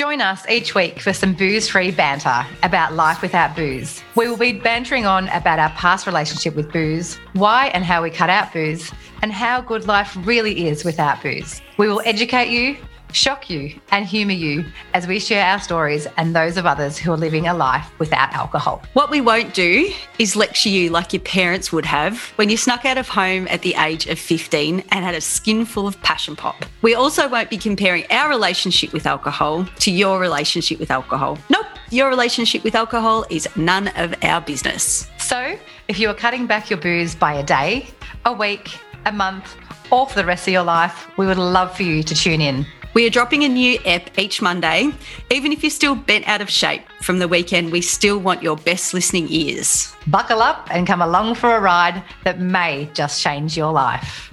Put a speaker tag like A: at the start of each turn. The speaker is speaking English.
A: Join us each week for some booze free banter about life without booze. We will be bantering on about our past relationship with booze, why and how we cut out booze, and how good life really is without booze. We will educate you, shock you, and humour you as we share our stories and those of others who are living a life without alcohol.
B: What we won't do is lecture you like your parents would have when you snuck out of home at the age of 15 and had a skinful of passion pop. We also won't be comparing our relationship with alcohol to your relationship with alcohol. Nope, your relationship with alcohol is none of our business.
A: So, if you are cutting back your booze by a day, a week, a month, or for the rest of your life, we would love for you to tune in.
B: We are dropping a new ep each Monday. Even if you're still bent out of shape from the weekend, we still want your best listening ears.
A: Buckle up and come along for a ride that may just change your life.